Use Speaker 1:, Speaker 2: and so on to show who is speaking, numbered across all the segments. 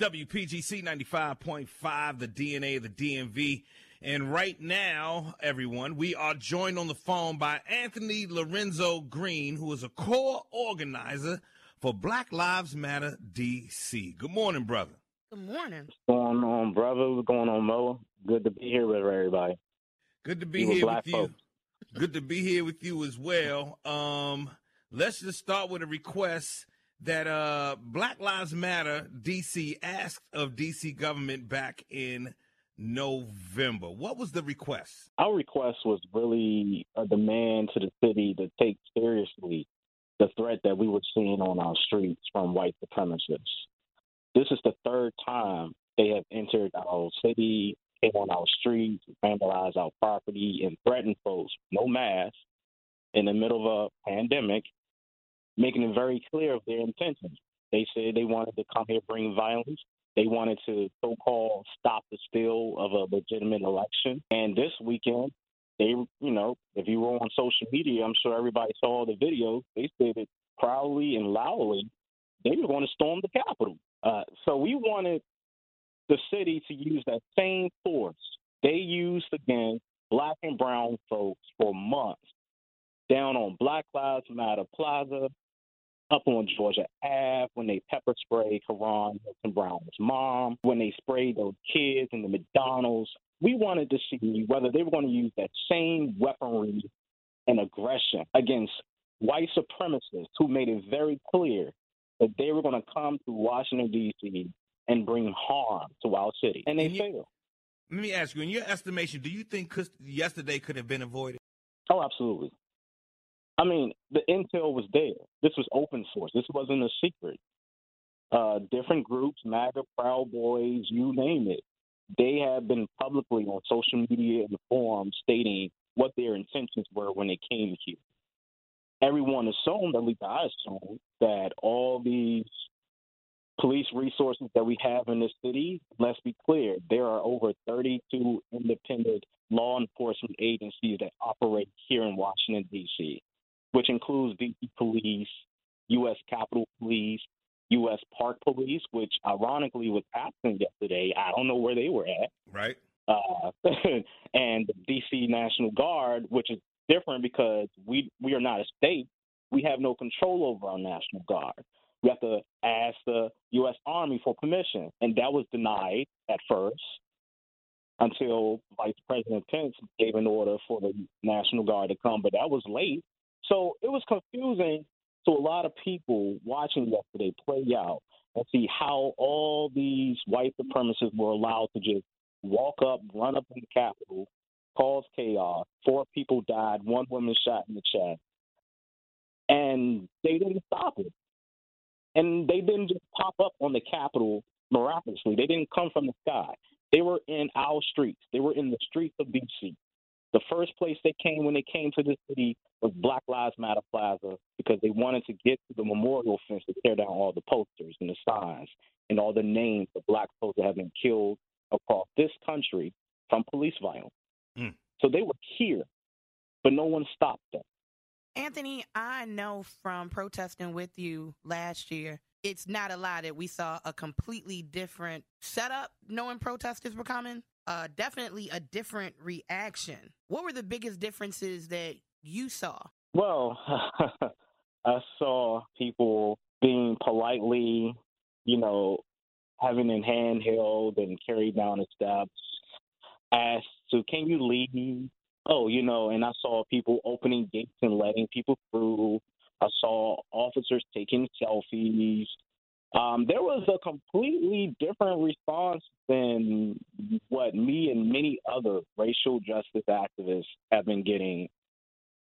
Speaker 1: WPGC 95.5, the DNA of the DMV. And right now, everyone, we are joined on the phone by Anthony Lorenzo Green, who is a core organizer for Black Lives Matter DC. Good morning, brother.
Speaker 2: Good morning.
Speaker 3: What's going on, brother? What's going on, Mo? Good to be here with everybody.
Speaker 1: Good to be
Speaker 3: You
Speaker 1: here with you.
Speaker 3: folks.
Speaker 1: Good to be here with you as well. Um, let's just start with a request that uh, Black Lives Matter DC asked of DC government back in November. What was the request?
Speaker 3: Our request was really a demand to the city to take seriously the threat that we were seeing on our streets from white supremacists. This is the third time they have entered our city, came on our streets, vandalized our property, and threatened folks, no mask, in the middle of a pandemic, making it very clear of their intentions. They said they wanted to come here bring violence. They wanted to so called stop the steal of a legitimate election. And this weekend, they, you know, if you were on social media, I'm sure everybody saw the videos. They stated proudly and loudly they were going to storm the Capitol. Uh, so we wanted the city to use that same force they used against black and brown folks for months down on Black Lives Matter Plaza, up on Georgia Ave, when they pepper sprayed Karon Hylton-Brown's mom, when they sprayed those kids in the McDonald's. We wanted to see whether they were going to use that same weaponry and aggression against white supremacists who made it very clear that they were going to come to Washington, D.C. and bring harm to our city. And they
Speaker 1: And you-
Speaker 3: failed.
Speaker 1: Let me ask you, in your estimation, do you think yesterday could have been avoided?
Speaker 3: Oh, absolutely. I mean, the intel was there. This was open source. This wasn't a secret. Uh, different groups, MAGA, Proud Boys, you name it, they have been publicly on social media and forums stating what their intentions were when they came here. Everyone assumed, at least I assumed, that all these police resources that we have in this city, let's be clear, there are over 32 independent law enforcement agencies that operate here in Washington, D.C., which includes D.C. Police, U.S. Capitol Police, U.S. Park Police, which ironically was absent yesterday. I don't know where they were at.
Speaker 1: Right.
Speaker 3: Uh, and the D.C. National Guard, which is different because we we are not a state. We have no control over our National Guard. We have to ask the U.S. Army for permission, and that was denied at first until Vice President Pence gave an order for the National Guard to come, but that was late. So it was confusing to a lot of people watching yesterday play out and see how all these white supremacists were allowed to just walk up, run up in the Capitol, cause chaos. Four people died, one woman shot in the chest. And they didn't stop it. And they didn't just pop up on the Capitol miraculously. They didn't come from the sky. They were in our streets. They were in the streets of D.C. The first place they came when they came to the city was Black Lives Matter Plaza because they wanted to get to the memorial fence to tear down all the posters and the signs and all the names of black folks that have been killed across this country from police violence.
Speaker 1: Mm.
Speaker 3: So they were here, but no one stopped them.
Speaker 2: Anthony, I know from protesting with you last year, it's not a lie that we saw a completely different setup knowing protesters were coming. Uh, definitely a different reaction. What were the biggest differences that you saw?
Speaker 3: Well, I saw people being politely, you know, having in hand held and carried down the steps, asked to, can you leave? Me? Oh, you know, and I saw people opening gates and letting people through. I saw officers taking selfies. Um, there was a completely different response than what me and many other racial justice activists have been getting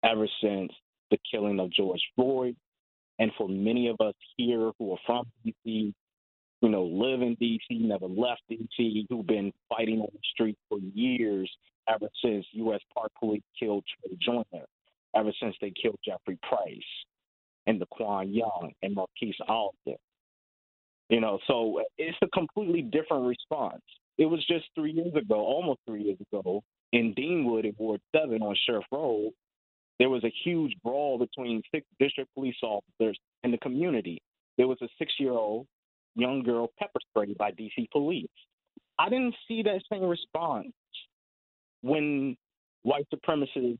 Speaker 3: ever since the killing of George Floyd. And for many of us here who are from DC, you know, live in DC, never left DC, who've been fighting on the street for years ever since U.S. Park Police killed Trey Joyner, ever since they killed Jeffrey Price and D'Quan Young and Marquise Alden. You know, so it's a completely different response. It was just three years ago, almost three years ago, in Deanwood at Ward 7 on Sheriff Road, there was a huge brawl between six district police officers and the community. There was a six year old young girl pepper sprayed by DC police. I didn't see that same response when white supremacists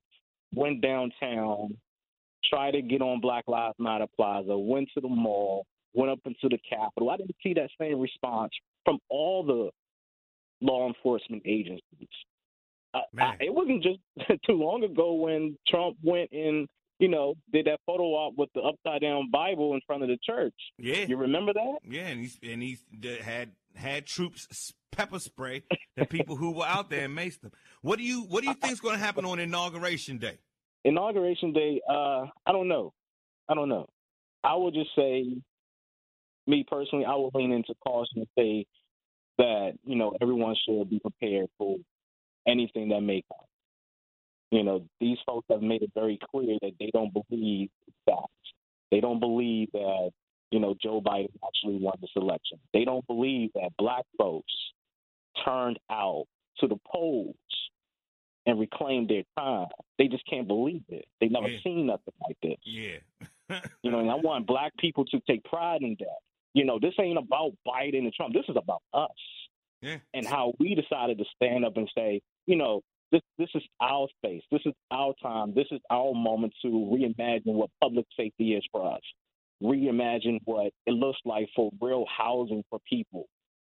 Speaker 3: went downtown, tried to get on Black Lives Matter Plaza, went to the mall, went up into the Capitol. I didn't see that same response from all the law enforcement agencies. I, I, it wasn't just too long ago when Trump went and you know did that photo op with the upside down Bible in front of the church.
Speaker 1: Yeah,
Speaker 3: you remember that?
Speaker 1: Yeah, and he's and he had had troops pepper spray the people who were out there and maced them. What do you what do you think is going to happen on inauguration day?
Speaker 3: Inauguration day, uh, I don't know. I don't know. I will just say, me personally, I will lean into caution and say that you know everyone should be prepared for anything that may come. You know, these folks have made it very clear that they don't believe that. They don't believe that, you know, Joe Biden actually won this election. They don't believe that black folks turned out to the polls and reclaimed their time. They just can't believe it. They've never yeah. seen nothing like this.
Speaker 1: Yeah.
Speaker 3: you know, and I want black people to take pride in that. You know, this ain't about Biden and Trump. This is about us
Speaker 1: yeah.
Speaker 3: and how we decided to stand up and say, you know, this this is our space, this is our time, this is our moment to reimagine what public safety is for us, reimagine what it looks like for real housing for people,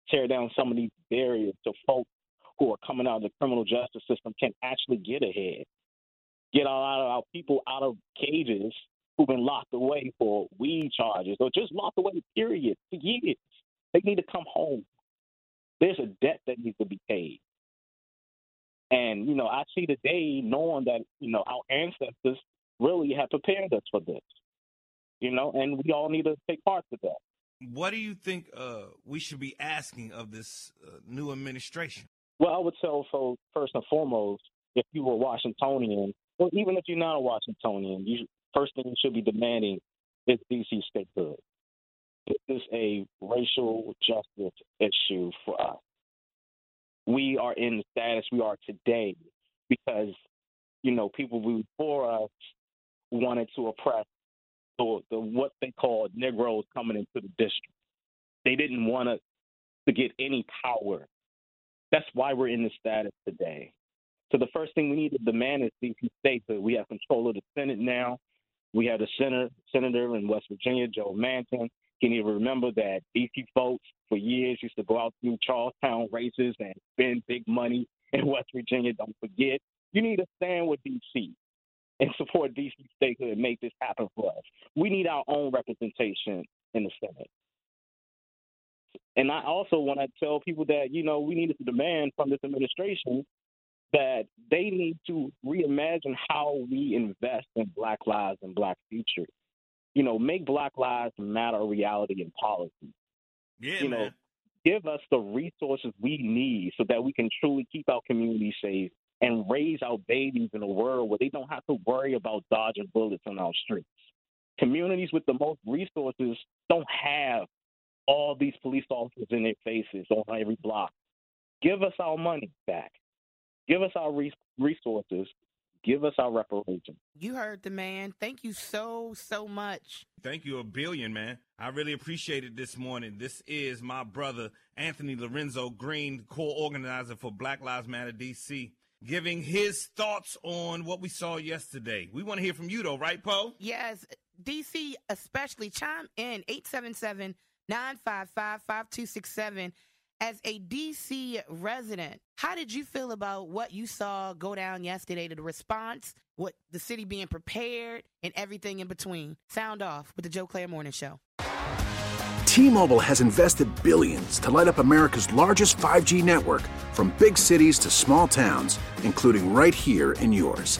Speaker 3: tear down some of these barriers so folks who are coming out of the criminal justice system can actually get ahead, get all out of our people out of cages who've been locked away for weed charges or just locked away, period, for years. They need to come home. There's a debt that needs to be paid. And, you know, I see today knowing that, you know, our ancestors really have prepared us for this, you know, and we all need to take part in that.
Speaker 1: What do you think uh, we should be asking of this uh, new administration?
Speaker 3: Well, I would tell so first and foremost, if you were Washingtonian, or even if you're not a Washingtonian, you first thing you should be demanding is DC statehood. This is a racial justice issue for us. We are in the status we are today because, you know, people before us wanted to oppress the, the what they called Negroes coming into the district. They didn't want to, to get any power. That's why we're in the status today. So the first thing we need to demand is DC statehood. We have control of the Senate now. We have the senator, senator in West Virginia, Joe Manchin. Can you remember that DC folks for years used to go out through Charles Town races and spend big money in West Virginia? Don't forget. You need to stand with DC and support DC statehood and make this happen for us. We need our own representation in the Senate. And I also want to tell people that, you know, we need to demand from this administration that they need to reimagine how we invest in Black lives and Black futures you know, make Black Lives Matter a reality in policy.
Speaker 1: Yeah,
Speaker 3: you
Speaker 1: man.
Speaker 3: know, give us the resources we need so that we can truly keep our community safe and raise our babies in a world where they don't have to worry about dodging bullets on our streets. Communities with the most resources don't have all these police officers in their faces on every block. Give us our money back. Give us our resources Give us our reparations.
Speaker 2: You heard the man. Thank you so, so much.
Speaker 1: Thank you a billion, man. I really appreciate it this morning. This is my brother, Anthony Lorenzo Green, co-organizer for Black Lives Matter DC, giving his thoughts on what we saw yesterday. We want to hear from you, though, right, Poe?
Speaker 2: Yes. DC, especially, chime in 877 955 5267 as a DC resident, how did you feel about what you saw go down yesterday to the response, what the city being prepared, and everything in between? Sound off with the Joe Clair Morning Show.
Speaker 4: T-Mobile has invested billions to light up America's largest 5G network from big cities to small towns, including right here in yours.